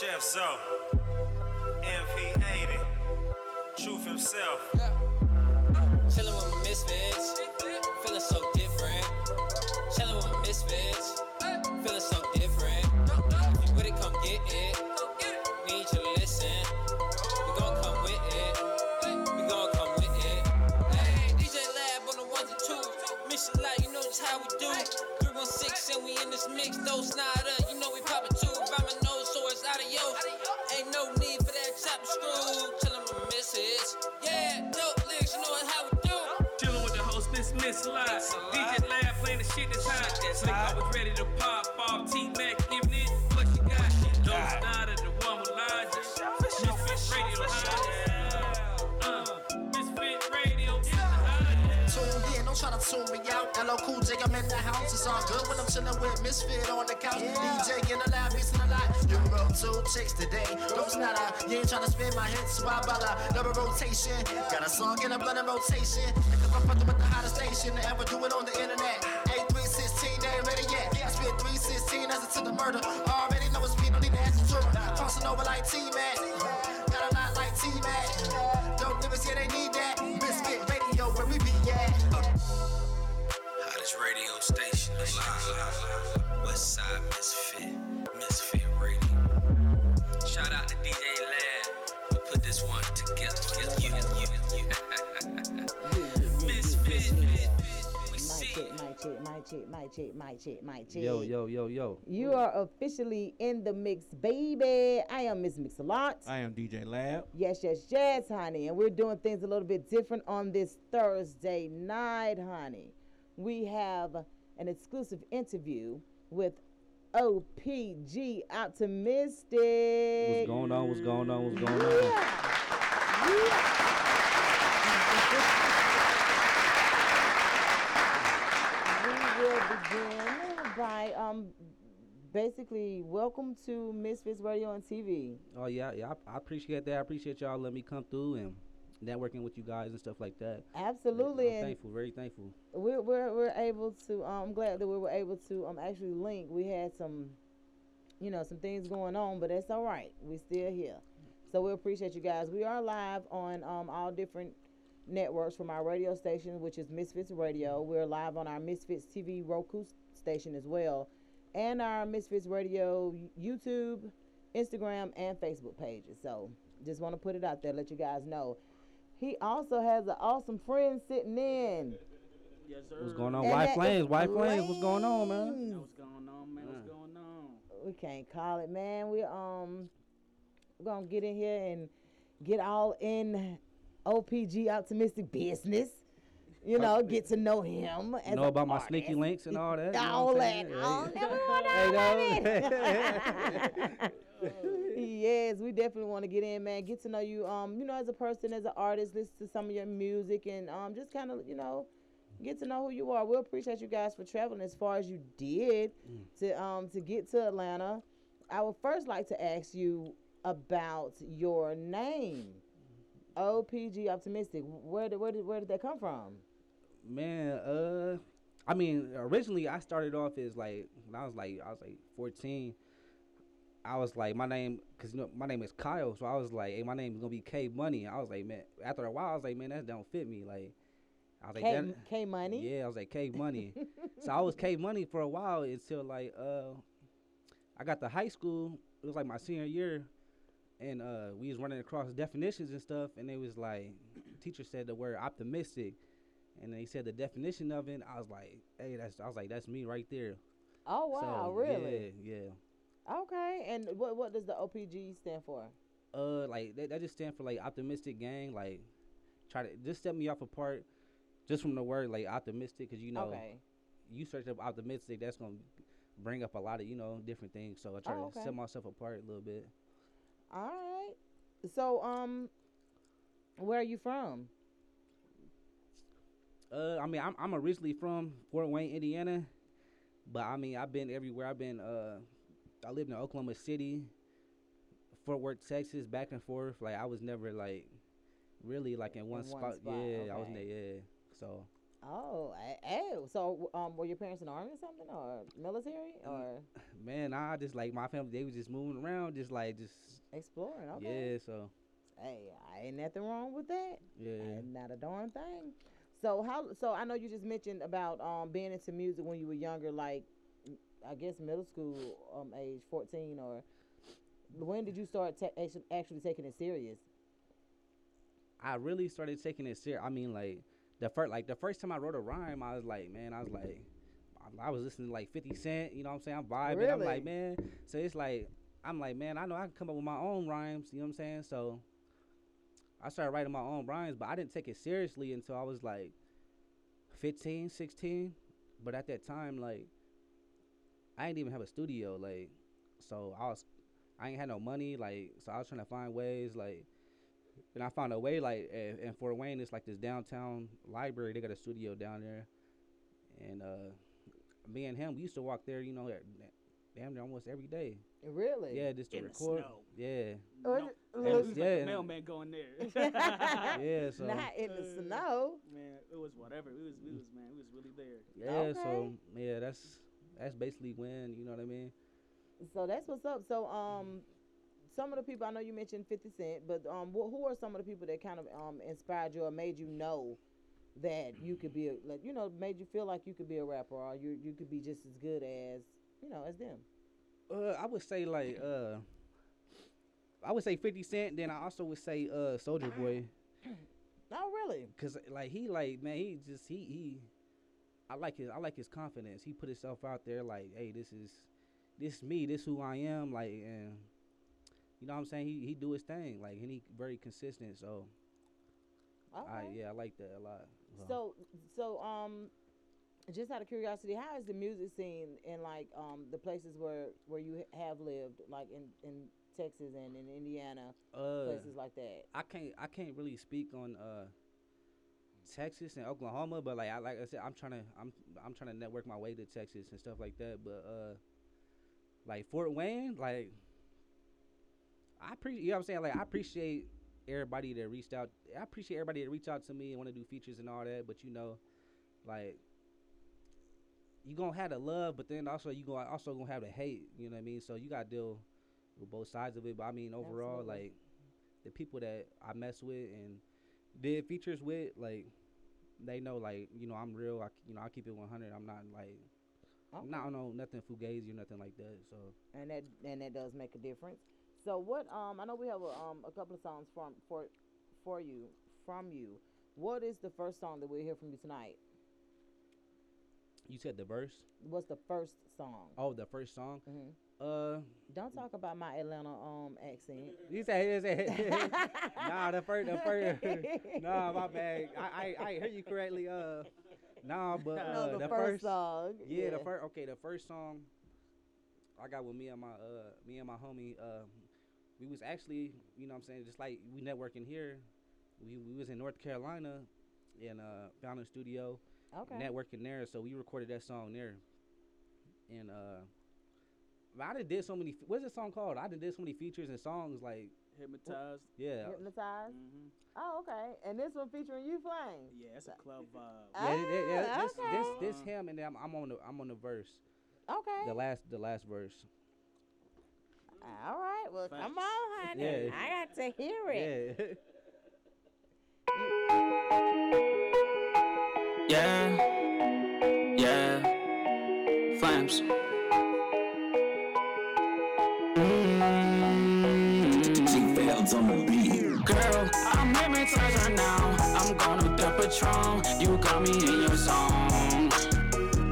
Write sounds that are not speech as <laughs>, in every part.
Chef Zo, MP80, Truth himself. Chillin' with my misfits, feeling so different. Chillin' with my misfits, feeling so different. If you with it, come get it. Need you to listen. We gon' come with it. We gon' come with it. Hey, DJ Lab on the ones and twos. Mission light, you know just how we do. 316 and we in this mix, Snyder. You that Cool J, I'm in the house. It's all good when I'm chillin' with Misfit on the couch. DJ in the lab, mixing a lot. You wrote two chicks today. Don't not out. You ain't tryna spin my hits. Why bother? Double rotation. Got a song in a blood rotation. Cause I'm fucking with the hottest station to ever do it on the internet. A316, they ain't ready yet. I spit 316 as it to the murder. Already know it's me, don't need to ask the tour. Crossing over like T-Mac. Got a lot like T-Mac. Dope lyrics, yeah, they need radio station alive. West Side Misfit, Misfit Radio. Shout out to DJ Lab who put this one together. You, you, you. <laughs> Misfit, we see. Mic check, mic check, mic check, mic check, mic check. Yo, yo, yo, yo. You are officially in the mix, baby. I am Miss Mix-a-Lot. I am DJ Lab. Yes, yes, yes, honey. And we're doing things a little bit different on this Thursday night, honey. We have an exclusive interview with OPG Optimistic. What's going on? What's going on? What's going on? We will begin by um, basically welcome to Misfits Radio and TV. Oh yeah, yeah. I, I appreciate that. I appreciate y'all letting me come through and networking with you guys and stuff like that. Absolutely, I'm thankful, very thankful. we're, we're we're able to. Um, I'm glad that we were able to um actually link. We had some, you know, some things going on, but that's all right. We're still here, so we appreciate you guys. We are live on um all different networks from our radio station, which is Misfits Radio. We're live on our Misfits TV Roku station as well, and our Misfits Radio YouTube, Instagram, and Facebook pages. So just want to put it out there, let you guys know. He also has an awesome friend sitting in. Yes, sir. What's going on? And White Flames, White Flames. What's going on, man? What's going on, man? What's going on? We can't call it, man. We um, we're gonna get in here and get all in OPG optimistic business. You know, get to know him. As Know a about my sneaky links and all that. you know all what I'm that. saying? All Hey. <laughs> <laughs> yes, we definitely want to get in, man. Get to know you, um, you know, as a person, as an artist. Listen to some of your music, and um, just kind of, you know, get to know who you are. We'll appreciate you guys for traveling as far as you did to um to get to Atlanta. I would first like to ask you about your name, OPG Optimistic. Where did where did where did that come from? Man, uh, I mean, originally I started off as like when I was like I was like 14. I was like my name, cause you know my name is Kyle, so I was like, hey, my name is gonna be K Money. I was like, man. After a while, I was like, man, that don't fit me. Like, I was like, K, that, K Money. yeah, I was like K <laughs> Money. so I was K Money for a while until like uh, I got to high school. It was like my senior year, and uh, we was running across definitions and stuff, and it was like <clears throat> teacher said the word optimistic, and they said the definition of it. I was like, hey, that's I was like, that's me right there. Oh wow, So, really? Yeah, yeah. Okay, and what what does the OPG stand for? Uh, like that, that just stand for like optimistic gang. Like, try to just set me off apart, just from the word like optimistic, cause you know, okay. you search up optimistic, that's gonna bring up a lot of you know different things. So I try Oh, to set myself apart a little bit. All right. So um, where are you from? Uh, I mean, I'm I'm originally from Fort Wayne, Indiana, but I mean, I've been everywhere. I've been uh, I lived in Oklahoma City, Fort Worth, Texas, back and forth. Like I was never like really like in one, In one spot. spot, Yeah, I was in there. Yeah, so Oh, oh, so um, were your parents in the army or something, or military, or <sighs> Man, I just like my family. They was just moving around, just like just exploring? Okay. yeah. So Hey, I ain't nothing wrong with that. yeah. Not a darn thing. So how? So I know you just mentioned about um being into music when you were younger, like I guess middle school um age, fourteen, or when did you start ta- actu- actually taking it serious? I really started taking it serious. I mean, like the first, like the first time I wrote a rhyme, I was like, man, I was like, I- I was listening to like Fifty Cent. You know what I'm saying? I'm vibing. Really? I'm like, man. So it's like, I'm like, man, I know I can come up with my own rhymes. You know what I'm saying? So I started writing my own rhymes, but I didn't take it seriously until I was like 15, 16. But at that time, like, I didn't even have a studio. Like, so I was, I ain't had no money. Like, so I was trying to find ways, like. And I found a way, like, in, in Fort Wayne, it's like this downtown library. They got a studio down there, and uh, me and him, we used to walk there, you know, damn near almost every day. Really? Yeah, just to In the record. snow. Yeah, Oh, No, it- man, look- like the mailman going there. <laughs> <laughs> yeah. So Not in the Uh, snow. man, it was whatever. It was, it was, man, it was really there. yeah, so yeah, that's that's basically when you know what I mean. So that's what's up. So um, some of the people I know you mentioned Fifty Cent, but um, wh- who are some of the people that kind of um inspired you or made you know that you could be a, like you know made you feel like you could be a rapper or you you could be just as good as you know as them. Uh, I would say like uh, I would say Fifty Cent. Then I also would say uh, Soulja Boy, Oh really? cause like he like man, he just he he. I like his I like his confidence. He put himself out there like, hey, this is this me, this who I am, like and you know what I'm saying. He he do his thing like and he very consistent. So Okay. I yeah I like that a lot. So so um, just out of curiosity, how is the music scene in like um the places where where you have lived, like in in Texas and in Indiana, uh, places like that? I can't I can't really speak on uh Texas and Oklahoma, but like I like I said, I'm trying to I'm I'm trying to network my way to Texas and stuff like that. But uh like Fort Wayne, like I appreciate you know what I'm saying? Like I appreciate everybody that reached out I appreciate everybody that reached out to me and wanna do features and all that, but you know, like you gonna have the love, but then also you gonna also gonna have the hate, you know what I mean? So you gotta deal with both sides of it. But I mean overall, Absolutely. like the people that I mess with and did features with, like they know, like you know, I'm real. I you know, I keep it 100. I'm not like I'm Okay. not on nothing fugazi or nothing like that. So and that and that does make a difference. So what um I know we have a, um a couple of songs from for for you from you. What is the first song that we'll hear from you tonight? you said the verse. What's the first song? Oh, the first song. Mhm. Uh, Don't talk about my Atlanta um accent. you said you said <laughs> nah. The first, the first. <laughs> nah, my bad. I, I I hear you correctly. Uh, nah, but uh, no, the, the first, first song. Yeah, the first. Okay, the first song I got with me and my uh me and my homie. Uh, we was actually, you know, what I'm saying, just like we networking here. We we was in North Carolina, in uh found a studio, Okay. networking there. So we recorded that song there. And uh, I done did so many. What's this song called? I done did so many features and songs. Like, Hypnotized. yeah, Hypnotized. hmm Oh, okay. And this one featuring you, Flame. Yeah, it's a club vibe. Ah, yeah, th- th- yeah, this, okay. this this him and then I'm, I'm on the I'm on the verse, Okay. the last the last verse. All right. Well, come on, honey. Yeah. I got to hear it. Yeah. <laughs> Yeah, yeah, flames. T-Fields on the beat. Girl, I'm hypnotized right now. I'm gonna the Patron. You got me in your zone.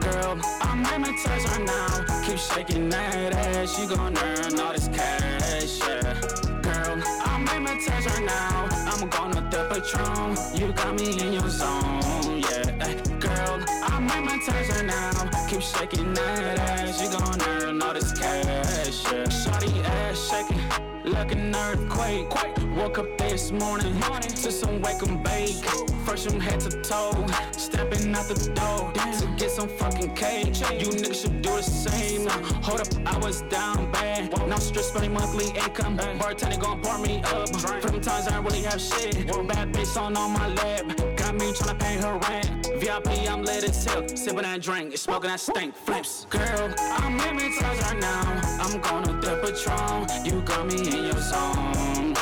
Girl, I'm hypnotized right now. Keep shaking that ass. You gon' earn all this cash, yeah. Girl, I'm hypnotized right now. I'm gonna the Patron. You got me in your zone, yeah. Girl, I'm hypnotized right now. Keep shaking that ass. You gon' earn all this cash, yeah. Shawty ass shaking. Like an earthquake. Woke up this morning morning. to some wake and bake. First from head to toe, stepping out the door to get some fucking cake. You niggas should do the same. Hold up, I was down bad. Now stress money monthly income. Bartender gon' pour me up. From times I really have shit. Bad bitch on on my lap. Me tryna pay her rent. VIP, I'm lit as hell. That drink, smoking that stink. Flips, girl, I'm hypnotized right now. I'm gonna the Patron. You got me in your zone.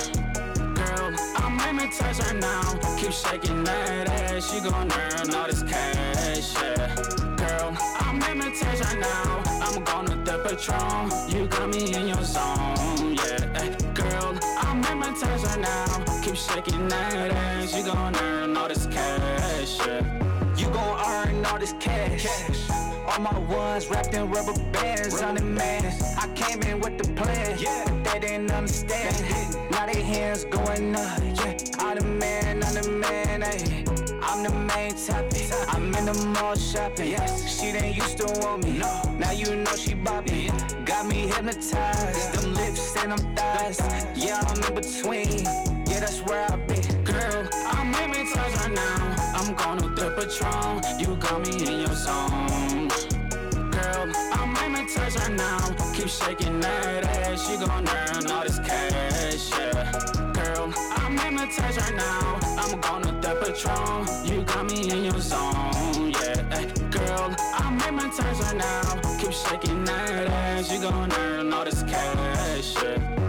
Girl, I'm hypnotized right now. Keep shaking that ass. You gon' earn all this cash, yeah. Girl, I'm hypnotized right now. I'm gonna the Patron. You got me in your zone, yeah. Girl, I'm right now. Keep shaking that ass. You gon' earn all this cash, yeah. You gon' earn all this cash. All my ones wrapped in rubber bands on the man. I came in with the plan, but they didn't understand. Now they hands going up, yeah. I'm the man, I'm the man, ayy. I'm the main topic. I'm in the mall shopping. She didn't used to want me. No, now you know she bopping. Got me hypnotized. Them lips and them thighs. Yeah, I'm in between. Yeah, that's where I be. Girl, I'm hypnotized right now. I'm gonna the Patron. You got me in your zone. Girl, I'm hypnotized right now. Keep shaking that ass. You gon' earn all this cash, yeah. I'm hypnotized right now. I'm gonna the Patron. You got me in your zone, yeah. Girl, I'm hypnotized right now. Keep shaking that ass. You gon' earn all this cash. Yeah,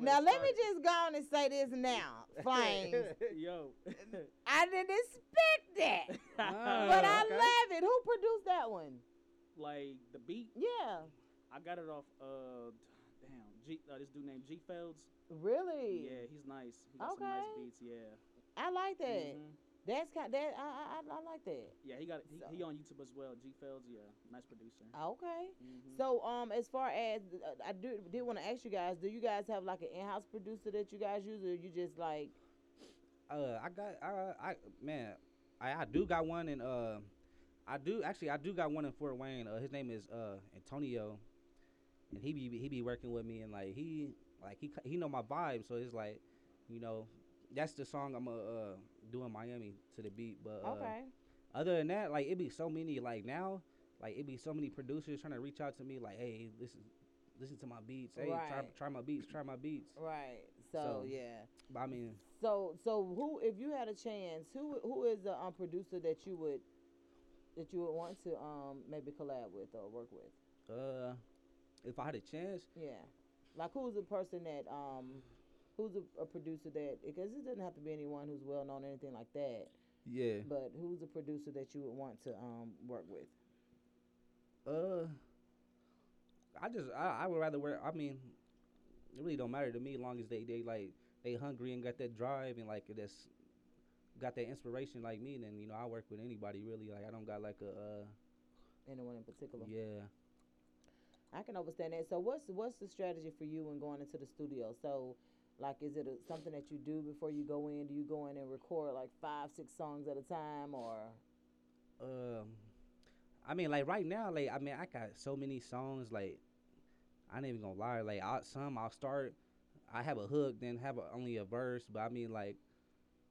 Now let me just go on and say this now, <laughs> Flames. <laughs> Yo. I didn't expect that, Ah, <laughs> but I okay. love it. Who produced that one? like the beat, Yeah, I got it off. Uh, damn, G. Uh, this dude named G Felds. really. Yeah, he's nice. He got some nice Okay. beats. Yeah. I like that. Mhm. That's kind. That I, I I I like that. Yeah, he got he, So- he on YouTube as well. G Felds. Yeah, nice producer. Okay. Mhm. So um, as far as uh, I do did want to ask you guys, do you guys have like an in-house producer that you guys use, or you just like? Uh, I got, I, I, man, I, I do got one in, uh, I do actually, I do got one in Fort Wayne. Uh, his name is uh Antonio, and he be he be working with me, and like he, like he he know my vibe, so it's like, you know, that's the song I'm uh, uh do in Miami to the beat. But uh, Okay. other than that, like it be so many like now, like it be so many producers trying to reach out to me, like, hey, listen, listen to my beats, hey, try try my beats, try my beats. Right. So, So- yeah. But I mean, So so who if you had a chance, who who is the um producer that you would that you would want to um maybe collab with or work with? uh, if I had a chance. Yeah. Like who's the person that um who's a, a producer that because it doesn't have to be anyone who's well known or anything like that, Yeah. but who's a producer that you would want to um work with? Uh, I just I, I would rather work. I mean, it really don't matter to me as long as they they like they hungry and got that drive and like that's got that inspiration like me. Then you know I work with anybody really. Like I don't got like a uh Anyone in particular? yeah. I can understand that. So what's what's the strategy for you when going into the studio? So like is it a, something that you do before you go in? Do you go in and record like five, six songs at a time or Um, I mean like right now like I mean I got so many songs like I ain't even gonna lie like I, some I'll start. I have a hook, then have a, only a verse, but I mean like.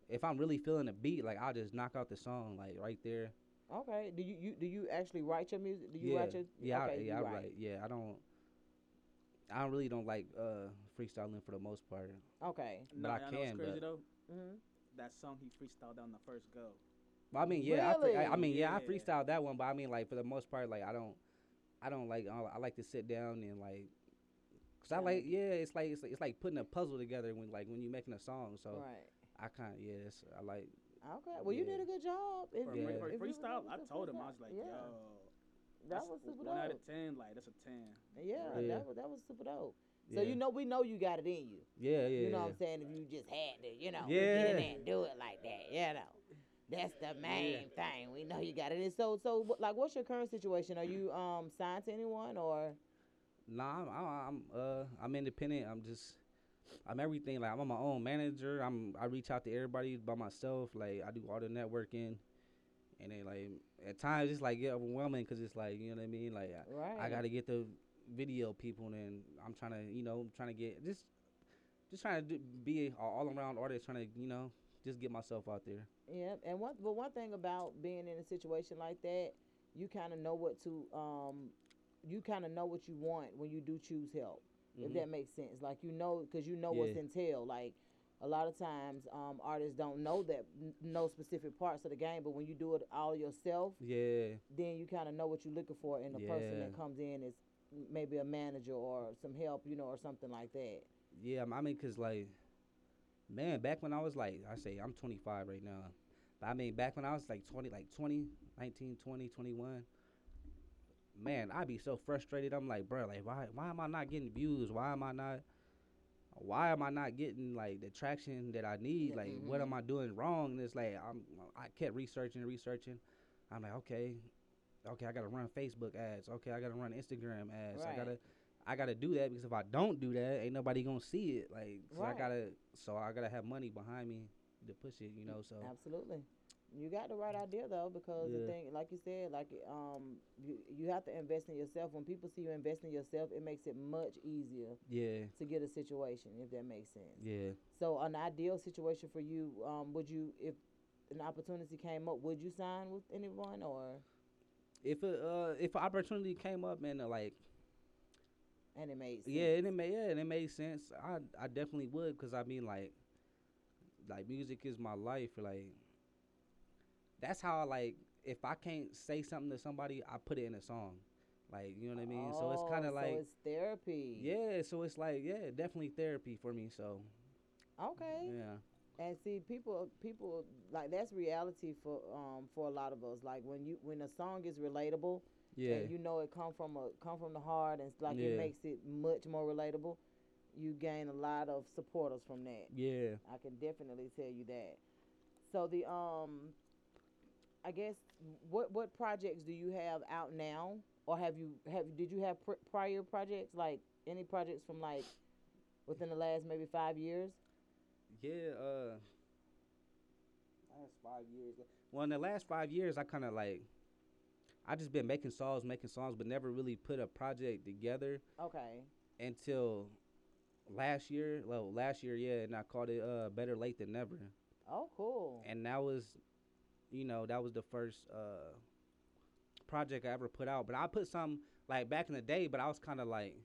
If I'm really feeling the beat, like I'll just knock out the song, like right there. Okay. Do you, you do you actually write your music? Do you yeah, write your yeah, okay, I, yeah, I write. write. Yeah, I don't. I really don't like uh freestyling for the most part. Okay. But Nah, I y'all know what's can, crazy but- though. hmm That song he freestyled on the first go. But I mean, yeah, I, free, I, I mean, yeah, I freestyled that one, but I mean, like for the most part, like I don't, I don't like, I, I like to sit down and like, cause I like, yeah, it's like it's, like- it's like putting a puzzle together when like when you're making a song. So Right. I kind of, yeah, it's, I like, Okay. Well, you did a good job. If For, you- Yeah. for if freestyle, was I a told him I was like, yeah, yo, that that's was super one out of ten. Like that's a ten. Yeah, Yeah. that was that was super dope. So Yeah. you know, we know you got it in you. yeah, yeah, You know yeah. what I'm saying? If you just had to, you know, get Yeah. in there and do it like that, you know. That's the main thing. We know you got it. And so, so like, what's your current situation? Are you um signed to anyone or? Nah, I'm, I'm, I'm uh, I'm independent. I'm just, I'm everything. Like I'm on my own manager. I'm, I reach out to everybody by myself. Like I do all the networking, and then like at times it's like get overwhelming because it's like you know what I mean. Like I, I got to get the video people, and then I'm trying to, you know, trying to get just, just trying to be a all around artist. Trying to, you know, just get myself out there. Yeah, and one but one thing about being in a situation like that, you kind of know what to um you kind of know what you want when you do choose help. If Mhm. that makes sense, like you know, because you know what's Yeah. entailed. Like a lot of times, um, artists don't know that n- know specific parts of the game, but when you do it all yourself, Yeah. then you kind of know what you're looking for in the person that comes in is maybe a manager or some help, you know, or something like that. Yeah, I mean, cause like, man, back when I was like, I say I'm 25 right now, but I mean, back when I was like 20, like 20, 19, 20, 21, man, I'd be so frustrated. I'm like, bro, like, why, why am I not getting views? Why am I not, why am I not getting like the traction that I need? Like, what am mhm. I doing wrong? And it's like, I'm, I kept researching, researching. I'm like, okay, okay, I gotta run Facebook ads. Okay, I gotta run Instagram ads. I gotta, I gotta do that because if I don't do that, ain't nobody gonna see it. Like, so I gotta, so I gotta have money behind me to push it. You know, so Absolutely. You got the right idea though, because the Yeah. thing, like you said, like um, you, you have to invest in yourself. When people see you invest in yourself, it makes it much easier yeah, to get a situation, if that makes sense. yeah. So, an ideal situation for you, um, would you, if an opportunity came up, would you sign with anyone or? If a, uh, if an opportunity came up and uh, like, And it made sense. yeah, and it made, yeah, and it made sense. I, I definitely would, cause I mean, like, like music is my life. Like, that's how I like. If I can't say something to somebody, I put it in a song. Like, you know what I mean? so it's kind Oh, of like, it's therapy. yeah. So it's like, yeah, definitely therapy for me. So Okay. yeah, And see, people, people like that's reality for um for a lot of us. Like when you when a song is relatable, yeah, and you know it come from a come from the heart, and like Yeah. it makes it much more relatable. You gain a lot of supporters from that. yeah. I can definitely tell you that. So the um, I guess what what projects do you have out now, or have you have did you have pr- prior projects like any projects from like within the last maybe five years? Yeah, uh last five years. Well, in the last five years, I kind of like, I just been making songs, making songs, but never really put a project together Okay. until last year. Well, last year, yeah, and I called it uh Better Late Than Never, Oh, cool. and that was, you know, that was the first uh project I ever put out. But I put some like back in the day, but I was kind of like.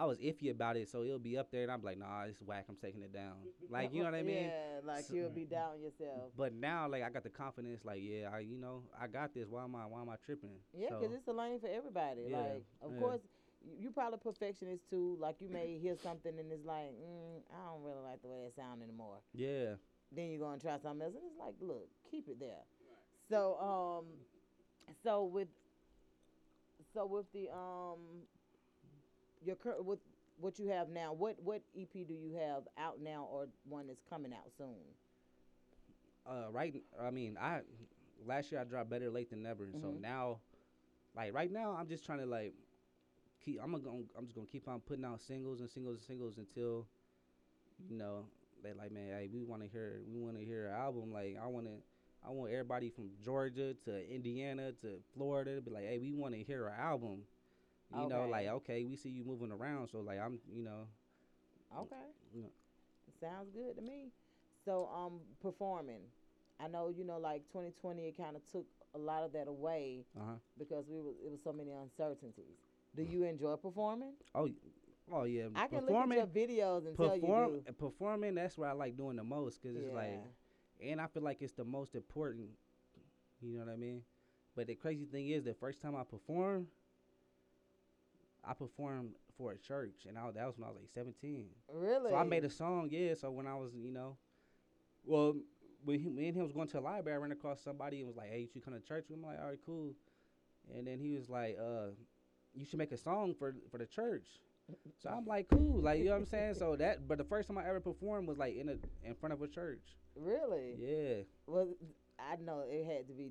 I was iffy about it, so it'll be up there, and I'm like, nah, it's whack. I'm taking it down. <laughs> Like, you know what I mean? Yeah, like So- you'll be down yourself. But now, like, I got the confidence. Like, yeah, I, you know, I got this. Why am I? Why am I tripping? Yeah, So, because it's a lane for everybody. Yeah, Like, of yeah. course, you, probably perfectionist too. Like, you may hear something and it's like, mm, I don't really like the way that sound anymore. yeah, Then you go and try something else, and it's like, look, keep it there. So, um, so with, so with the um, your current with what you have now, what what EP do you have out now, or one that's coming out soon? uh, right. I mean, I last year I dropped better late than never. and So Mhm. now, like right now, I'm just trying to like keep. I'm gonna. I'm just gonna keep on putting out singles and singles and singles until, you know, they like, man, hey, we want to hear. We want to hear an album. Like, I want to. I want everybody from Georgia to Indiana to Florida to be like, hey, we want to hear an album. You know, like okay, we see you moving around, so like I'm, you know, Okay. Yeah. Sounds good to me. So, um, performing. I know you know, like 2020, it kind of took a lot of that away uh huh. because we was it was so many uncertainties. Do you enjoy performing? Oh, oh yeah. I can performing, look at your videos and tell perform, you do. performing. That's what I like doing the most because it's like, and I feel like it's the most important. You know what I mean? But the crazy thing is, the first time I performed, I performed for a church, and I, that was when I was like 17. Really? So I made a song, yeah. So when I was, you know, well, when he, me and him was going to a library, I ran across somebody and was like, "Hey, you should come to church." I'm like, "All right, cool." And then he was like, "Uh, you should make a song for for the church." So I'm like, "Cool," like you know what I'm saying. So that, but the first time I ever performed was like in a in front of a church. Really? Yeah, Well, I know it had to be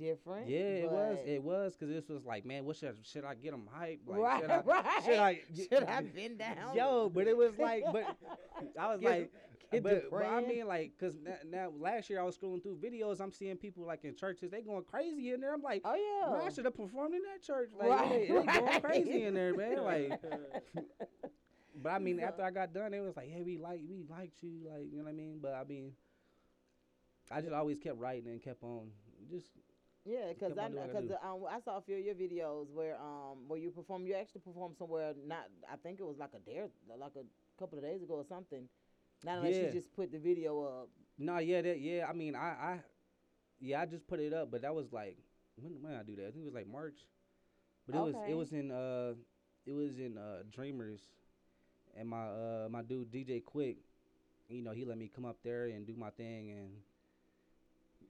different. yeah, it was, it was, cause this was like, man, what should should I get him hype? Like, right, should I, <laughs> right. Should I, Should I <laughs> bend down? Yo, but it was like, but <laughs> I was Get- like, get but, but I mean, like, cause now, now last year I was scrolling through videos. I'm seeing people like in churches, they going crazy in there. I'm like, Oh yeah. man, I should have performed in that church. Like, Right, they, they going crazy in there, man. Like, but I mean, So- after I got done, it was like, hey, we like, we liked you, like, you know what I mean? But I mean, I just always kept writing and kept on, just Yeah, because I on doing what I because um, I saw a few of your videos where um where you perform. You actually performed somewhere. Not I think it was like a dare like a couple of days ago or something. Not unless Yeah. you just put the video up. No, yeah, that yeah. I mean, I, I, yeah, I just put it up, but that was like when when I do that? I think it was like March, but it was it was in uh it was in uh Dreamers, and my uh my dude DJ Quick, you know, he let me come up there and do my thing, and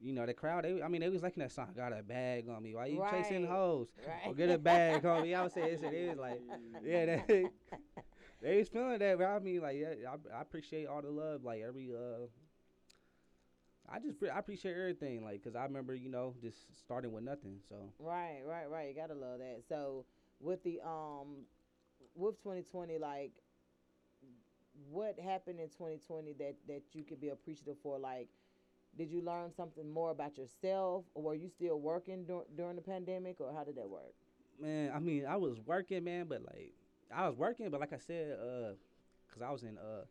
you know the crowd. They, I mean, they was liking that song. Got a bag on me. Why you chasing hoes? Right. Or get a bag on me. I was saying, it was like, <laughs> yeah, they, <laughs> they was feeling that. But I mean, like, yeah, I, I appreciate all the love. Like every uh. I just pre- I appreciate everything, like, cause I remember, you know, just starting with nothing. So Right, right, right. You gotta love that. So with the um with 2020, like what happened in 2020 that that you could be appreciative for? Like, did you learn something more about yourself, or were you still working dur- during the pandemic, or how did that work? man, I mean, I was working, man, but like, I was working, but like I said, uh, cause I was in uh,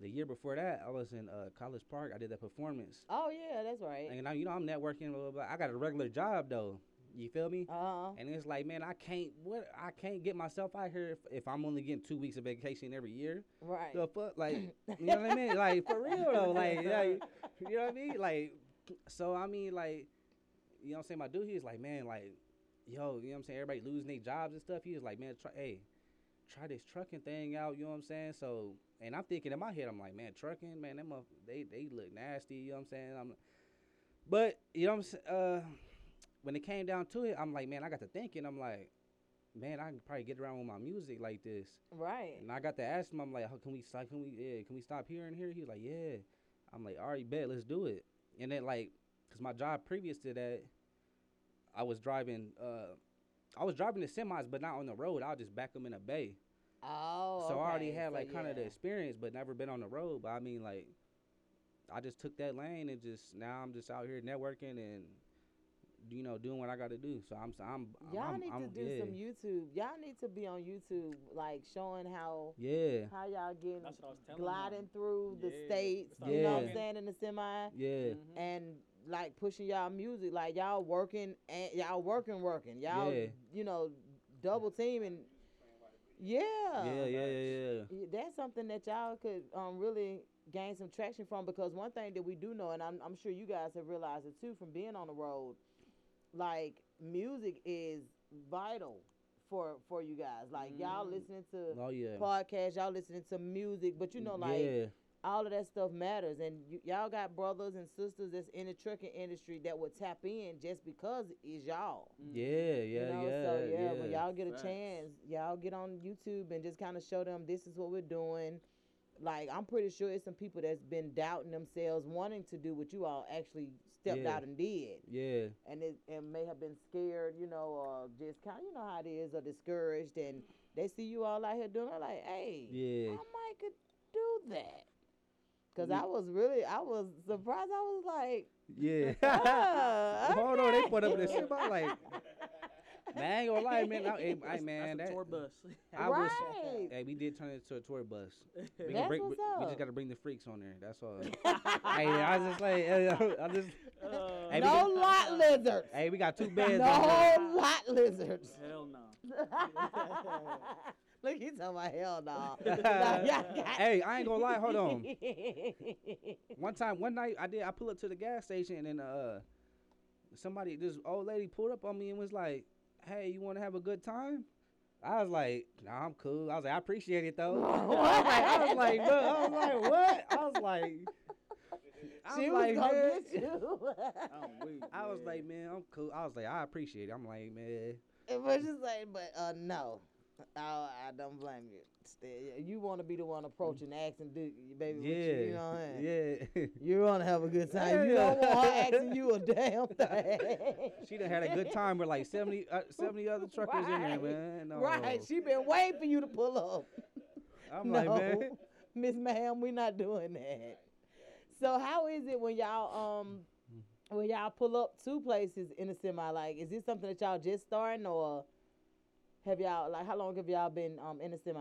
the year before that, I was in uh College Park. I did that performance, Oh yeah, that's right. and I, you know, I'm networking, blah, blah, blah. I got a regular job though. You feel me? Uh huh. And it's like, man, I can't what I can't get myself out here if, if I'm only getting two weeks of vacation every year. Right. The fuck, like, <laughs> you know what I mean? Like for real though, like, like, you know what I mean? Like, so I mean, like, you know what I'm saying? My dude, he was like, man, like, yo, you know what I'm saying? Everybody losing their jobs and stuff. He was like, man, try, hey, try this trucking thing out. You know what I'm saying? So, and I'm thinking in my head, I'm like, man, trucking, man, them, they they look nasty. You know what I'm saying? I'm, but you know what I'm saying? Uh, when it came down to it, I'm like, man, I got to thinking. I'm like, man, I can probably get around with my music like this. Right. And I got to ask him, I'm like, how can we stop? Can we, yeah, can we stop here and here? He was like, yeah. I'm like, all right, bet, let's do it. And then like, cause my job previous to that, I was driving, uh, I was driving the semis, but not on the road. I'll just back them in a bay. Oh. so I already okay. had So, like kind of the experience, but never been on the road. But I mean, like, I just took that lane and just now I'm just out here networking and you know doing what I got to do. So I'm, I'm, Y'all I'm, need I'm, to do yeah. some YouTube. Y'all need to be on YouTube, like showing how Yeah, how y'all getting That's what I was telling gliding him. through the Yeah. states. Start You know what I'm saying in the semi. yeah, Mhm. and like pushing y'all music, like y'all working and y'all working, working, y'all, Yeah. you know, double teaming. Yeah, yeah, yeah, yeah, yeah. That's something that y'all could um really gain some traction from because one thing that we do know, and I'm I'm sure you guys have realized it too from being on the road, like music is vital for for you guys. Like y'all Mm. listening to Oh yeah. podcasts, y'all listening to music, but you know, like yeah, all of that stuff matters and you, y'all got brothers and sisters that's in the trucking industry that would tap in just because it's y'all yeah, yeah, you know yeah, so yeah, yeah. when y'all get a Facts. chance y'all get on youtube and just kind of show them this is what we're doing like i'm pretty sure it's some people that's been doubting themselves wanting to do what you all actually stepped Yeah. out and did yeah, and it and may have been scared, you know, or just kind of, you know how it is, or discouraged, and they see you all out here doing it, like, hey, Yeah. I might could do that. Cause I was really, I was surprised. I was like, yeah. <laughs> ah, Hold on, they put up this shit. I'm like, <laughs> man, I ain't gonna lie, man. I, hey, hey, That's, man, that's that, tour bus. <laughs> I was, Right. hey, we did turn it into a tour bus. We, That's bring, we, what's we up. just gotta bring the freaks on there. That's all. hey, I was just like, I just, Uh, Hey, we no got- lot lizards. hey, we got two <laughs> beds. no on there. lot lizards. Hell no. <laughs> Look, he's talking about hell no. Like, <laughs> hey, I ain't gonna lie. Hold on. One time, one night, I did. I pulled up to the gas station and then uh, somebody, this old lady pulled up on me and was like, "Hey, you want to have a good time?" I was like, "Nah, I'm cool." I was like, "I appreciate it though." I was like, I was like, "What?" I was like, "What?" I was like, I she was was like, gonna man. get you. <laughs> I'm weak. I was like, man, I'm cool. I was like, I appreciate it. I'm like, man, It was just like, but uh, no, I, I don't blame you. You want to be the one approaching, asking, do baby, yeah, you, you know what I mean? yeah. You want to have a good time. You don't Yeah. want her asking you a damn <laughs> thing. she done had a good time with like 70, uh, 70 other <laughs> truckers in there, Right. man. No. Right, she been waiting for you to pull up. I'm no, like, man. Miss Ma'am, we not doing that. So how is it when y'all um when y'all pull up two places in a semi? Like, is this something that y'all just starting or have y'all like how long have y'all been um in a semi?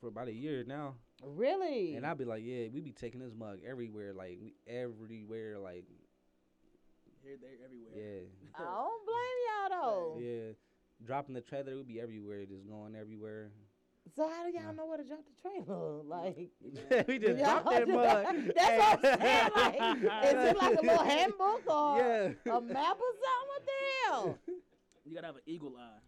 for about a year now. Really? And I'd be like, yeah, we be taking this mug everywhere, like we everywhere, like Here, there, everywhere. Yeah. I don't blame y'all though. Yeah. Dropping the trailer would be everywhere, just going everywhere. So how do y'all know where to drop the trailer? <laughs> Like we just y'all dropped that just- mug. <laughs> That's what I'm saying. Like, is it like a little <laughs> handbook or Yeah. a map or something? What the hell? You gotta have an eagle eye.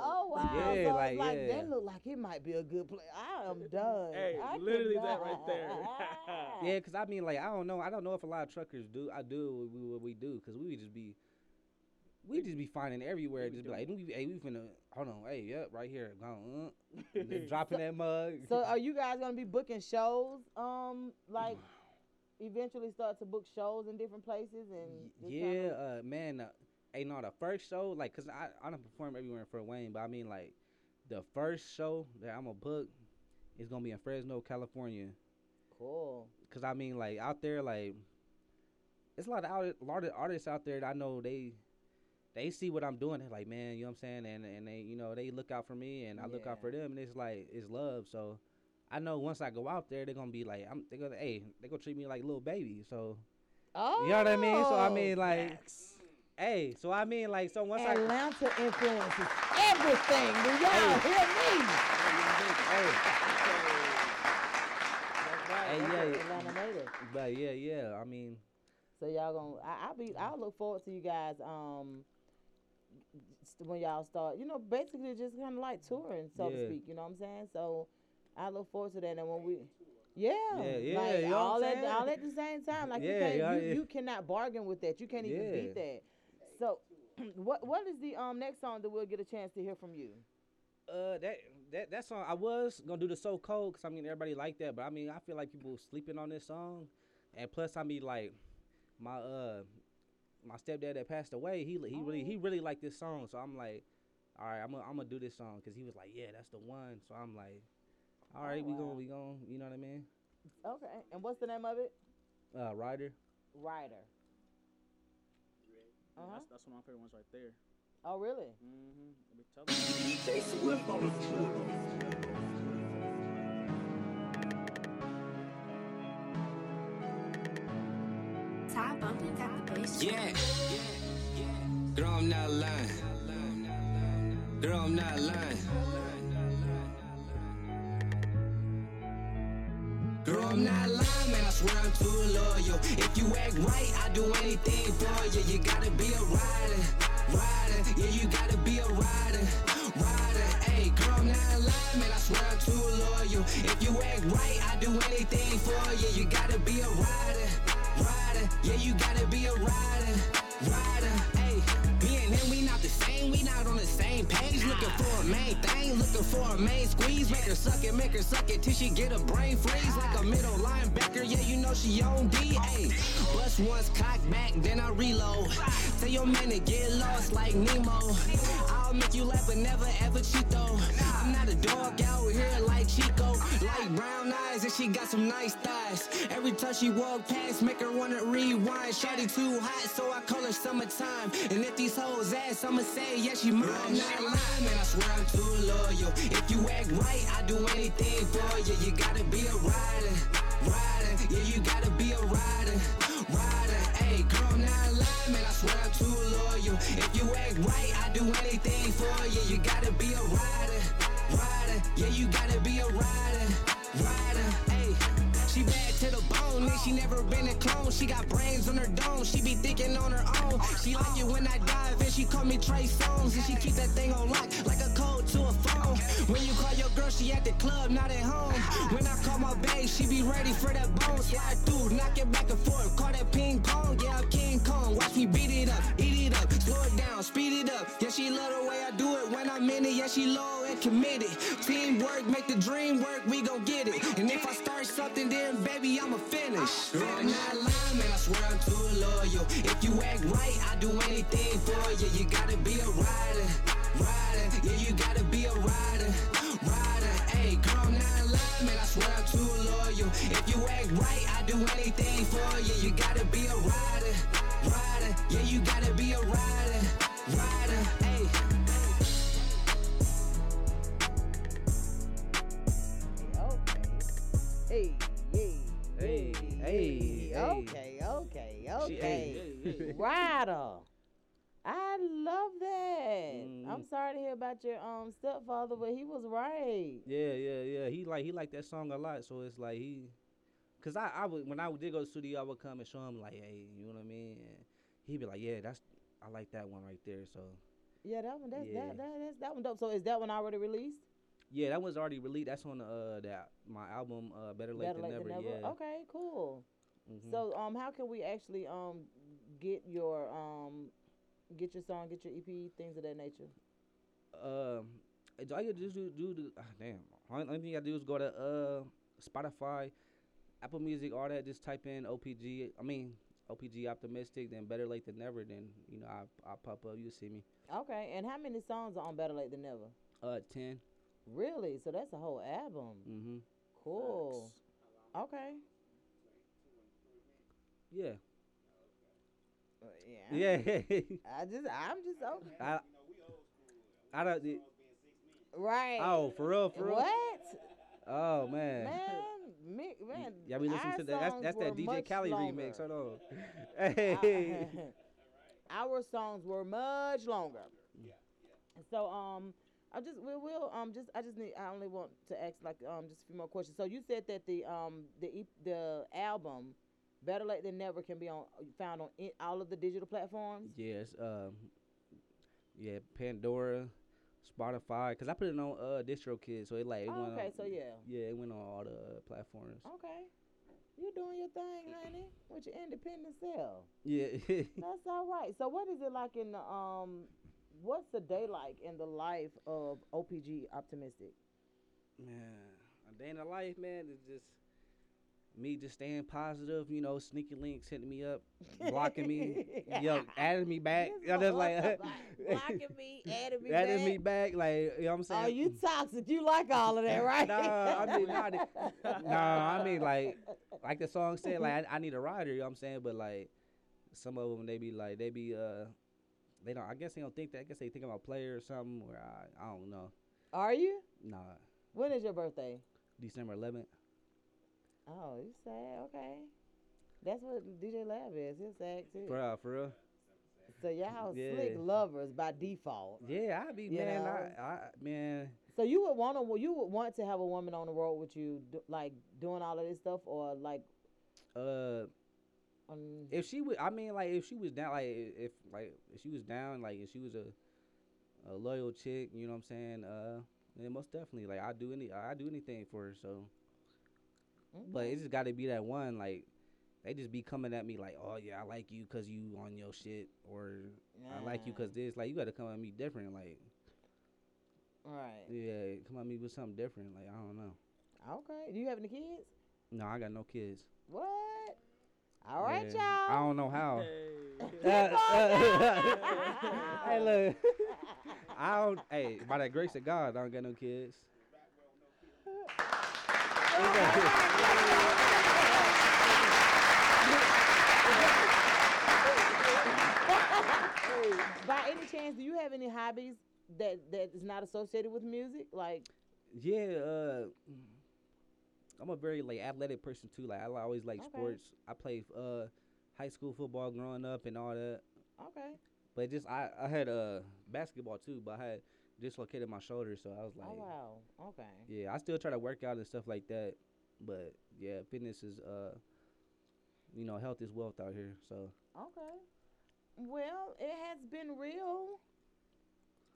Oh wow! Yeah, so like, like yeah. that look like it might be a good play. I am done. Hey, I literally that cannot. right there. Yeah, cause I mean, like, I don't know. I don't know if a lot of truckers do. I do what we, what we do, cause we would just be, we just be finding everywhere. Just be like, we, hey, we finna, hold on, hey, yep, right here, gone, uh, and then dropping that mug. So are you guys gonna be booking shows? Um, like eventually start to book shows in different places and yeah, kinda- uh, man, uh, hey, no, the first show, like, cause I, I don't perform everywhere in Fort Wayne, but I mean, like, the first show that I'm gonna book is gonna be in Fresno, California. cool. Cause I mean, like out there, like it's a lot of out, a lot of artists out there that I know they they see what I'm doing. They're like, man, you know what I'm saying, and and they you know they look out for me, and I look out for them, and it's like it's love. So I know once I go out there, they're gonna be like, I'm they gonna hey they gonna treat me like little baby. So Oh, you know what I mean. So I mean like. Hey, so I mean, like, so once I, Atlanta influences everything. Do y'all hear me? hey, right. Hey, yeah, yeah. But yeah, yeah, I mean, So y'all gonna I, I'll be I'll look forward to you guys um when y'all start you know basically just kind of like touring so to speak you know what I'm saying? So I look forward to that and when we yeah. Yeah, yeah, like you know all at all at the same time like you can't you, yeah. you cannot bargain with that you can't even Yeah. beat that. So <clears throat> what what is the um next song that we'll get a chance to hear from you? Uh, that that that song I was gonna do the so cold because I mean everybody like that, but I mean I feel like people sleeping on this song, and plus I mean like my uh my stepdad that passed away, he he really he really liked this song, so I'm like, all right, I'm gonna I'm gonna do this song because he was like, yeah, that's the one, so I'm like, all right, we wow. gonna we gonna you know what I mean? okay and what's the name of it Uh, Ryder. Rider Yeah, Uh-huh. that's, that's one of my favorite ones right there. oh really Mm-hmm. Let me tell you. DJ Swift on the floor. Ty Bumpin got the bass. Yeah. Girl, I'm not lying. Girl, I'm not lying. Girl, I'm not lying, man. I swear I'm too loyal. If you act right, I do anything for you. You gotta be a rider, rider. Yeah, you gotta be a rider, rider. Hey, girl, I'm not lying, man. I swear I'm too loyal. If you act right, I do anything for you. You gotta be a rider, rider. Yeah, you gotta be a rider, rider. Hey, me and him, we not the same. We not on the same page. Looking for a main thing, looking for a main squeeze. Make her suck it, make her suck it till she get a brain freeze. Like a middle linebacker, yeah, you know she on D. Hey, bust once, cock back, then I reload. Tell your man to get lost like Nemo. I'll make you laugh, but never ever cheat though. I'm not a dog out here like Chico. Like brown eyes, and she got some nice thighs. Every time she walk past, make her wanna rewind. Shawty too hot, so I call her summertime. And if these hoes ask, I'ma say, yeah, she mine. I'm not lying, man, I swear I'm too loyal. If you act right, I do anything for you. You gotta be a rider, rider. Yeah, you gotta be a rider, rider. Hey, girl, I'm not lying, man, I swear I'm too loyal. If you act right, I do anything for you. You gotta be a rider, rider. Yeah, you gotta be a rider, rider. She never been a clone. She got brains on her dome, she be thinking on her own. She like it when I dive, and she call me Trey Songz, and she keep that thing on lock like a code to a phone. When you call your girl, she at the club, not at home. When I call my babe, she be ready for that bone. Slide through, knock it back and forth, call that ping pong. Yeah, I'm King Kong, watch me beat it up, eat it up, slow it down, speed it up. Yeah, she love the way I do it when I'm in it. Yeah, she low and committed. Teamwork make the dream work, we gon' get it. And if I start something, then baby, I'ma finish. Girl, I'm not lying, man, I swear I'm too loyal. If you act right, I do anything for you. You gotta be a rider, rider. Yeah, you gotta be a rider, rider. Hey, girl, I'm not lying, man, I swear I'm too loyal. If you act right, I do anything for you. You gotta be a rider, rider. Yeah, you gotta <laughs> hey. Rider. I love that. I'm Mhm. sorry to hear about your um stepfather, but he was right. Yeah, yeah, yeah. He like he liked that song a lot, so it's like he, cause I I would when I did go to the studio, I would come and show him like, hey, you know what I mean? And he'd be like, yeah, that's I like that one right there. So Yeah, that one. That's Yeah. that, that that's that one dope. So is that one already released? yeah, that one's already released. That's on uh that my album uh Better Late Better Than late Never. than never. Yeah. Okay, cool. Mhm. So um, how can we actually um get your um get your song, get your EP, things of that nature? Um, it's all you do do do, do ah, damn. Only, only thing I do is go to uh Spotify, Apple Music, all that. Just type in OPG. I mean OPG Optimistic. Then Better Late Than Never. Then you know I I pop up. You see me. Okay, and how many songs are on Better Late Than Never? Uh, ten. Really? So that's a whole album. Mm-hmm. Cool. Okay. Yeah. Yeah. Yeah. <laughs> I just, I'm just okay. I, I don't. the- Right. Oh, for real, for real. What? Oh man. Man, me, man. Yeah, we listen our to that. That's, that's that DJ Cali longer. remix. Hold on. <laughs> Hey. <laughs> our songs were much longer. Yeah. So um, I just we will um just I just need I only want to ask like um just a few more questions. So you said that the um the E- the album Better Late Than Never can be on found on in, all of the digital platforms. yes. Um. Yeah. Pandora, Spotify. Cause I put it on uh DistroKid, so it like it Oh, went. okay, on, so yeah. Yeah, it went on all the uh, platforms. Okay. you're doing your thing, honey, with your independent self. Yeah. <laughs> That's all right. So what is it like in the um what's the day like in the life of OPG Optimistic? man, a day in the life, man, is just me just staying positive. You know, sneaky links hitting me up, <laughs> blocking me, yo, adding me back. This I'm just motherfucker, like. <laughs> blocking me, adding me back. adding back. me back, like you know what I'm saying. Oh, you toxic. You like all of that, <laughs> right? Nah, I mean, the- nah, I mean, like, like the song said, like, I, I need a rider, you know what I'm saying? But, like, some of them, they be like, they be, uh, they don't, I guess they don't think that. I guess they think I'm a player or something, or I, I don't know. Are you? Nah, When is your birthday? December 11th. Oh, you sad? Okay. That's what DJ Lab is. He's sad too. For real, for real. So y'all Yeah. slick lovers by default. Yeah, I be, You man, know? I, I, man, So you would want to, you would want to have a woman on the road with you, do, like doing all of this stuff, or like, uh, um, if she would, I mean, like, if she was down, like, if, like, if she was down, like, if she was a, a loyal chick, you know what I'm saying? Uh, then most definitely, like, I do any, I do anything for her. So, but it just got to be that one, like, they just be coming at me like, oh yeah, I like you cause you on your shit, or I like you cause this. Like, you got to come at me different. Like, right. yeah, come at me with something different. Like, I don't know. Okay. Do you have any kids? No, I got no kids. What? All right, Yeah, y'all. I don't know how. Hey. <laughs> <laughs> hey, look. <laughs> I don't. Hey, by the grace of God, I don't got no kids. By any chance, do you have any hobbies that that is not associated with music? Like, Yeah, uh, I'm a very like athletic person too. Like I always like Okay. sports. I played uh high school football growing up and all that. okay. But just I I had uh basketball too, but I had dislocated my shoulder, so I was like, oh wow. Okay. yeah, I still try to work out and stuff like that. But yeah, fitness is uh, you know, health is wealth out here. So Okay. Well, it has been real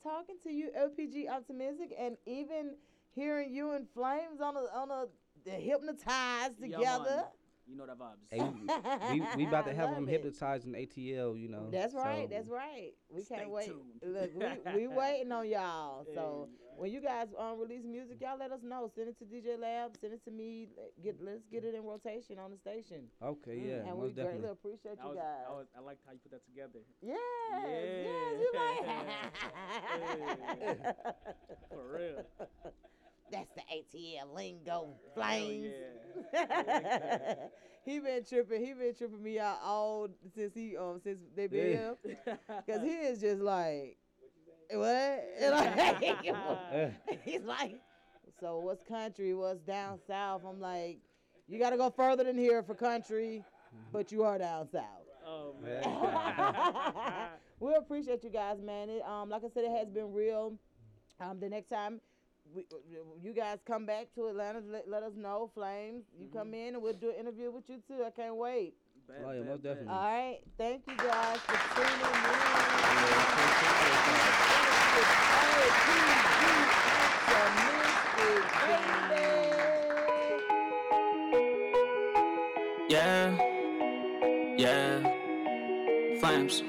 talking to you, OPG Optimistic, and even hearing you and Flames on a on a the hypnotized Yeah, together. Man. You know that vibes. hey, we, we, we about to <laughs> have them it. hypnotized in ATL. You know. That's right. so- That's right. We Stay can't wait. tuned. Look, we, we <laughs> waiting on y'all. So Hey. when you guys um release music, y'all let us know. Send it to DJ Lab. Send it to me. let- Get let's get it in rotation on the station. Okay, Mm, yeah, and we definitely. greatly appreciate I you was, guys. I, was, I liked how you put that together. yes, yes, you like. <laughs> For real. That's the ATL lingo, flames. yeah. <laughs> he been tripping. He been tripping me out all since he um since they been Yeah. here. Cause he is just like, what? <laughs> Like, <laughs> he's like, so what's country? What's down south? I'm like, you gotta go further than here for country, but you are down south. Oh man. we appreciate you guys, man. It, um, like I said, it has been real. Um, the next time we, you guys come back to Atlanta, let, let us know. Flames, you come in and we'll do an interview with you too. I can't wait. Bet, Oh, yeah, bet, most bet. definitely. All right, thank you guys for tuning in. Yeah, yeah, flames.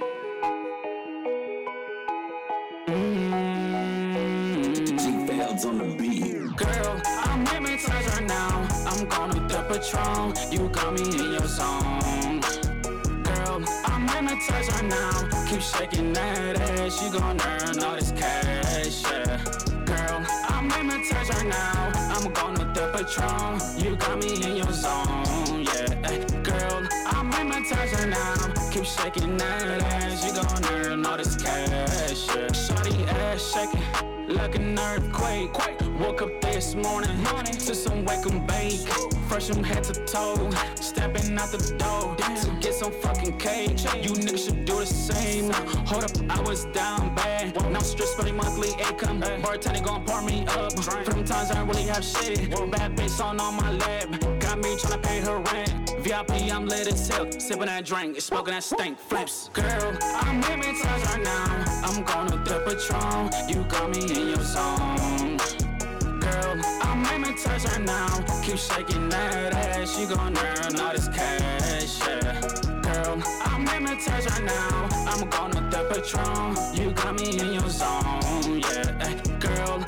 G-Felds on the beat. Girl, I'm hypnotized right now. I'm gonna the Patron. You got me in your zone. Girl, I'm hypnotized right now. Keep shaking that ass. You gon' earn all this cash, yeah. Girl, I'm hypnotized right now. I'm gonna the Patron. You got me in your zone, yeah. Girl, I'm hypnotized right now. Keep shaking that ass. You gon' earn all this cash, yeah. Shawty ass shaking like an earthquake. Woke up this morning, morning to some wake and bake. Fresh from head to toe, stepping out the door to get some fucking cake. You niggas should do the same. Hold up, I was down bad. Now stress for the monthly income. Bartender gon' pour me up. From times I don't really have shit. Bad bitch on on my lap. Got me tryna pay her rent. VIP, I'm lit as hell. Sipping that drink, smoking that stink. Flips. Girl, I'm hypnotized right now. I'm gonna the Patron. You got me in your zone. Girl, I'm hypnotized right now. Keep shaking that ass. You gon' earn all this cash, yeah. Girl, I'm hypnotized right now. I'm gonna the Patron. You got me in your zone, yeah. Girl,